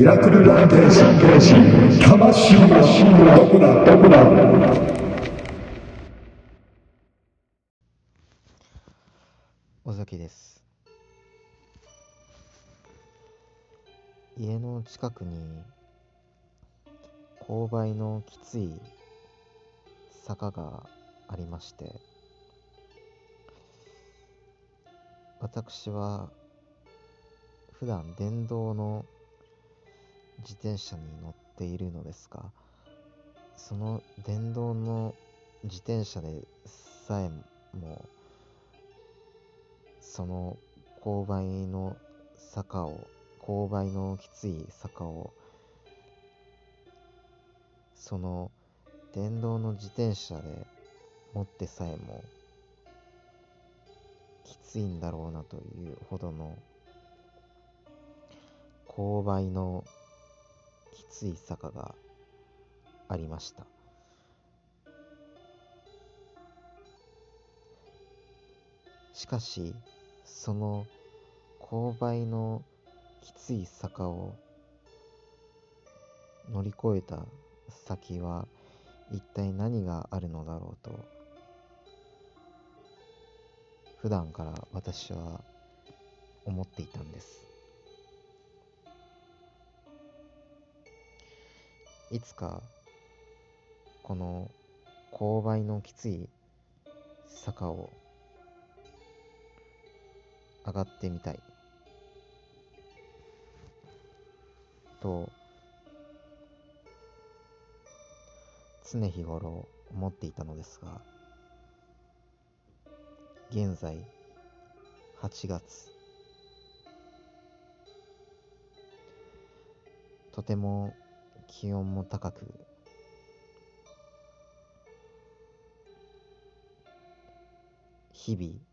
ミラクルランテージ魂はどこだどこだ尾崎です。家の近くに勾配のきつい坂がありまして私は普段電動の自転車に乗っているのですがその電動の自転車でさえもその勾配の坂を勾配のきつい坂をその電動の自転車で持ってさえもきついんだろうなというほどの勾配のつい坂がありました。しかしその勾配のきつい坂を乗り越えた先は一体何があるのだろうと普段から私は思っていたんです。いつかこの勾配のきつい坂を上がってみたい。と常日頃思っていたのですが現在8月。とても気温も高く。日々。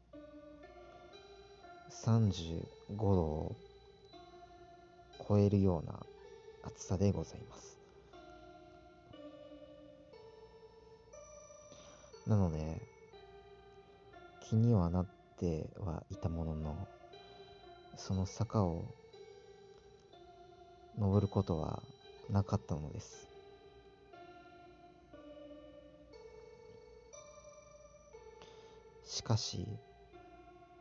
35度を超えるような暑さでございます。なので気にはなってはいたもののその坂を登ることはなかったのです。しかし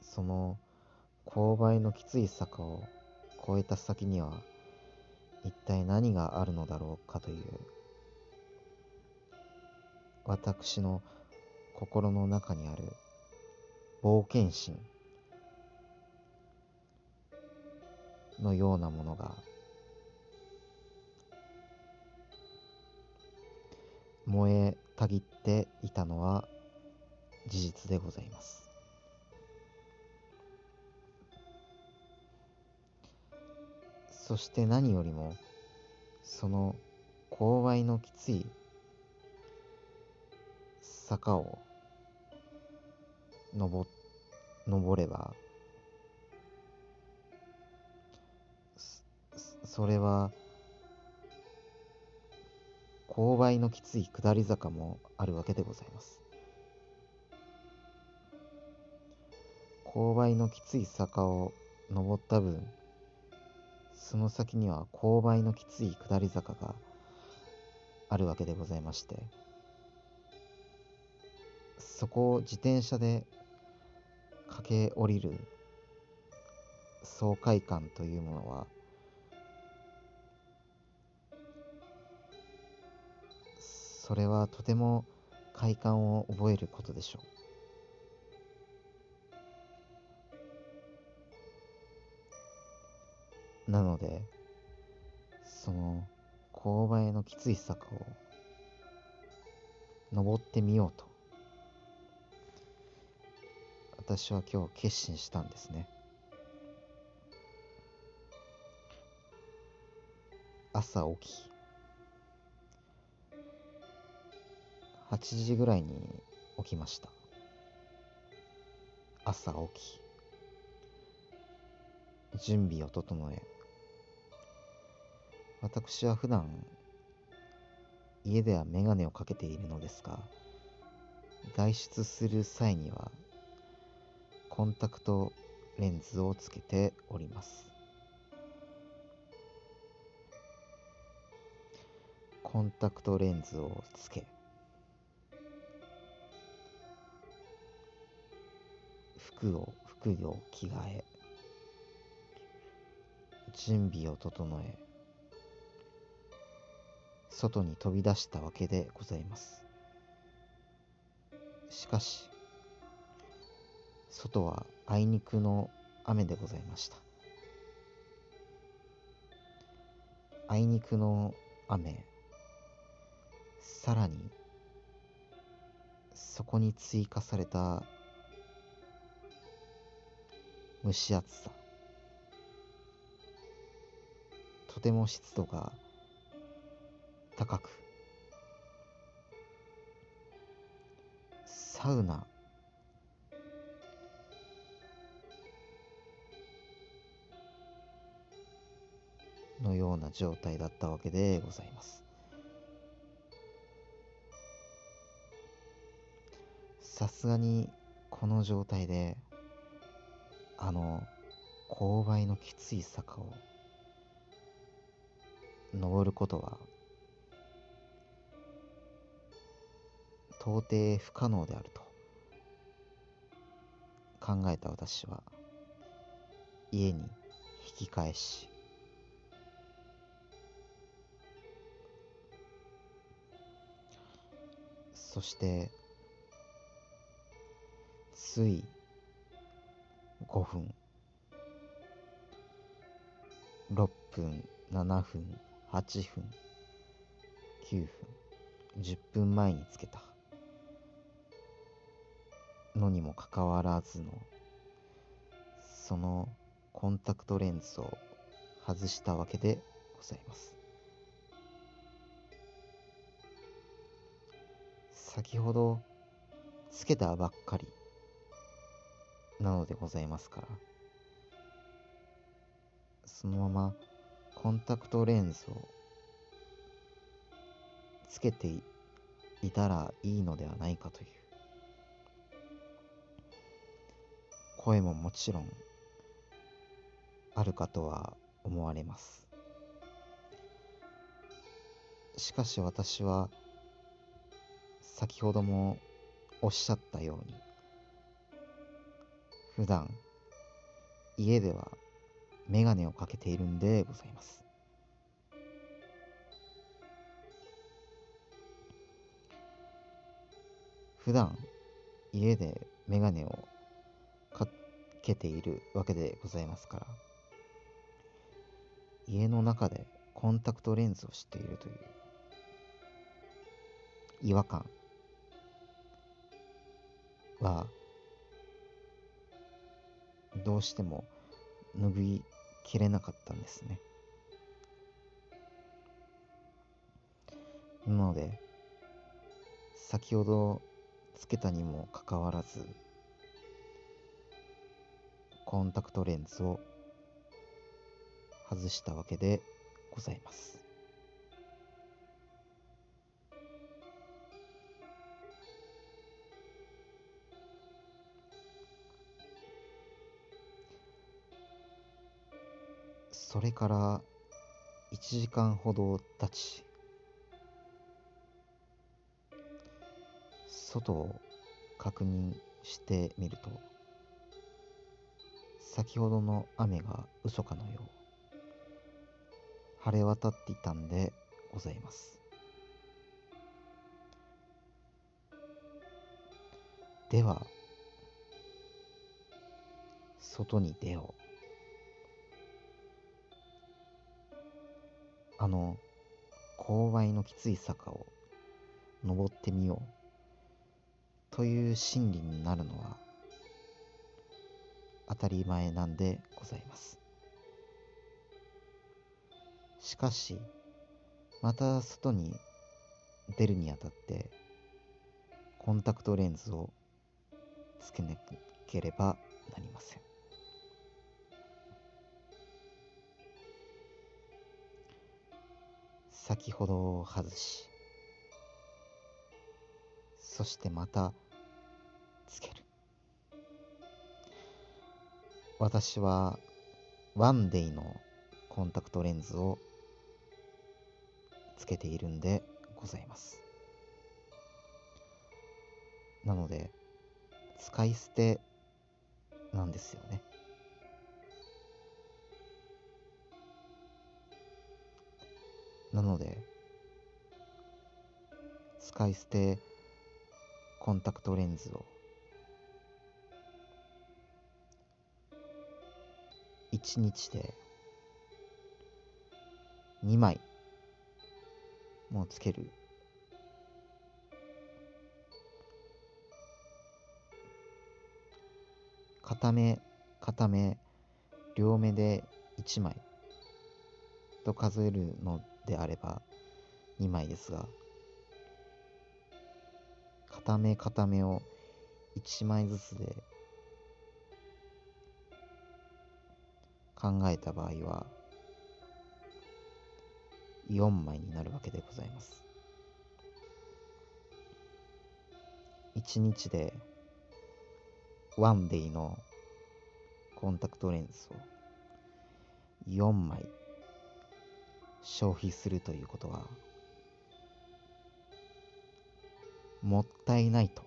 その勾配のきつい坂を越えた先には一体何があるのだろうかという私の心の中にある冒険心のようなものが燃えたぎっていたのは事実でございます。そして何よりもその勾配のきつい坂を登登ればそれは勾配のきつい下り坂もあるわけでございます。勾配のきつい坂を登った分その先には勾配のきつい下り坂があるわけでございましてそこを自転車で駆け下りる爽快感というものはそれはとても快感を覚えることでしょう。なのでその勾配のきつい坂を登ってみようと私は今日決心したんですね。朝起き8時ぐらいに起きました。朝起き。準備を整え。私は普段家では眼鏡をかけているのですが外出する際にはコンタクトレンズをつけております。コンタクトレンズをつけ服を服を着替え準備を整え外に飛び出したわけでございます。しかし外はあいにくの雨でございました。あいにくの雨さらにそこに追加された蒸し暑さ。とても湿度が高く。サウナ。のような状態だったわけでございます。さすがにこの状態であの勾配のきつい坂を登ることは到底不可能であると考えた私は家に引き返しそしてつい5分。6分7分8分9分。10分前につけた。のにもかかわらずのそのコンタクトレンズを外したわけでございます。先ほどつけたばっかり。なのでございますから。そのままコンタクトレンズをつけていたらいいのではないかという。声ももちろんあるかとは思われます。しかし私は先ほどもおっしゃったように普段家ではメガネをかけているんでございます。普段家でメガネをかけているわけでございますから家の中でコンタクトレンズをしているという違和感はどうしても拭いきれなかったんですね。なので先ほどつけたにもかかわらずコンタクトレンズを外したわけでございます。それから1時間ほど経ち外を確認してみると先ほどの雨が嘘かのよう晴れ渡っていたんでございます。では外に出よう。あの勾配のきつい坂を登ってみよう。という心理になるのは当たり前なんでございます。しかしまた外に出るにあたってコンタクトレンズをつけなければなりません。先ほど外し。そしてまたつける。私はワンデイのコンタクトレンズをつけているんでございます。なので使い捨てなんですよね。なので使い捨てコンタクトレンズを1日で2枚もうつける。片目片目両目で1枚と数えるのであれば2枚ですが。片目片目を1枚ずつで考えた場合は4枚になるわけでございます。1日でワンデイのコンタクトレンズを4枚消費するということはもったいないと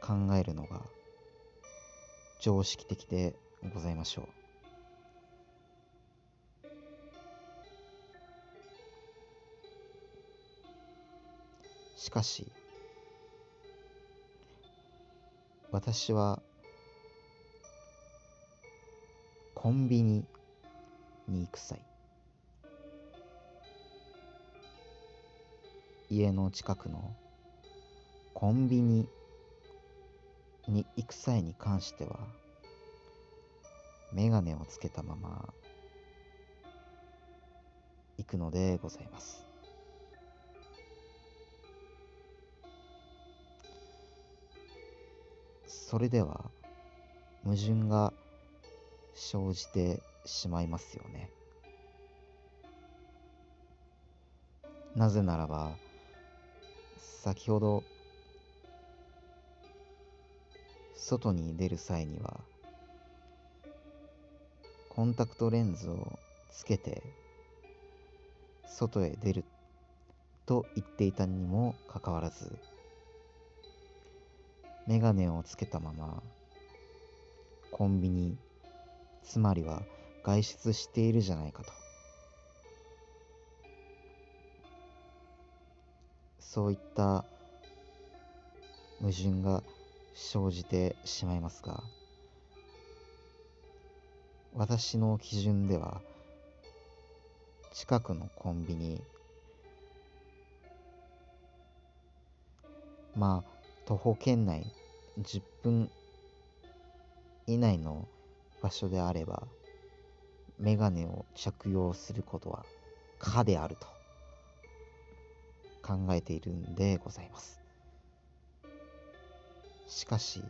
考えるのが常識的でございましょう。しかし私はコンビニに行く際家の近くのコンビニに行く際に関してはメガネをつけたまま行くのでございます。それでは矛盾が生じてしまいますよね。なぜならば先ほど外に出る際にはコンタクトレンズをつけて外へ出ると言っていたにもかかわらずメガネをつけたままコンビニつまりは外出しているじゃないかと。そういった矛盾が生じてしまいますが私の基準では近くのコンビニまあ徒歩圏内10分以内の場所であればメガネを着用することは可であると。考えているんでございます。しかし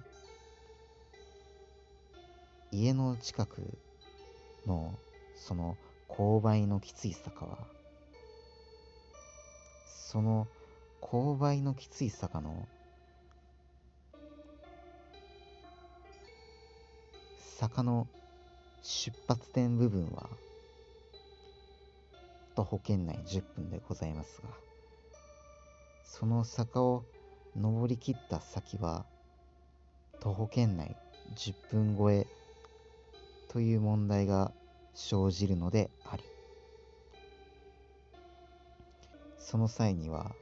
家の近くのその勾配のきつい坂はその勾配のきつい坂の坂の出発点部分は徒歩圏内10分でございますがその坂を登りきった先は徒歩圏内10分超えという問題が生じるのでありその際には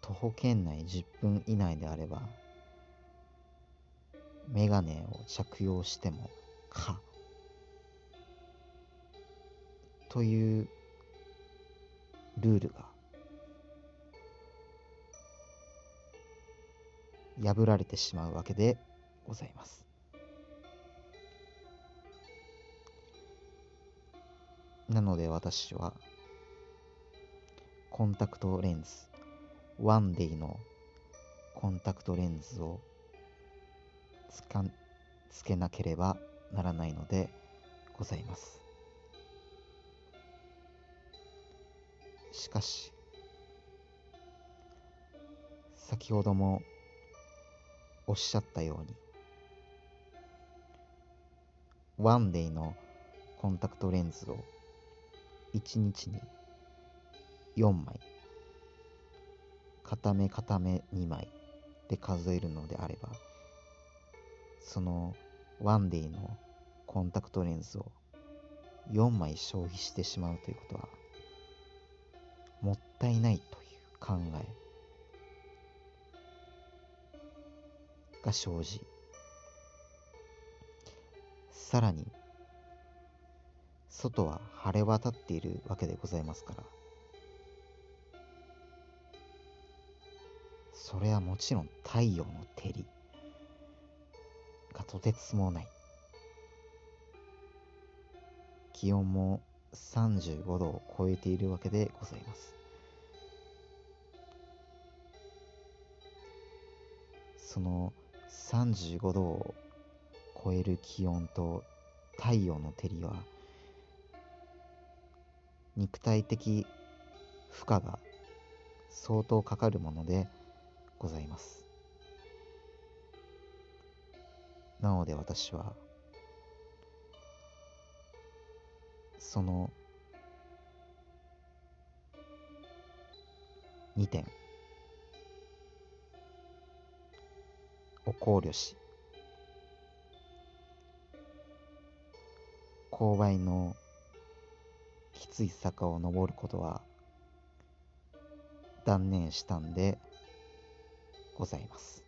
徒歩圏内10分以内であればメガネを着用してもかというルールが破られてしまうわけでございます。なので私はコンタクトレンズワンデイのコンタクトレンズをつかつけなければならないのでございます。しかし先ほどもおっしゃったようにワンデイのコンタクトレンズを1日に4枚片目片目2枚で数えるのであればそのワンデーのコンタクトレンズを4枚消費してしまうということはもったいないという考えが生じ。さらに外は晴れ渡っているわけでございますから。それはもちろん太陽の照りがとてつもない。気温も35度を超えているわけでございます。その35度を超える気温と太陽の照りは肉体的負荷が相当かかるものでございます。なので私はその2点。考慮し勾配のきつい坂を登ることは断念したんでございます。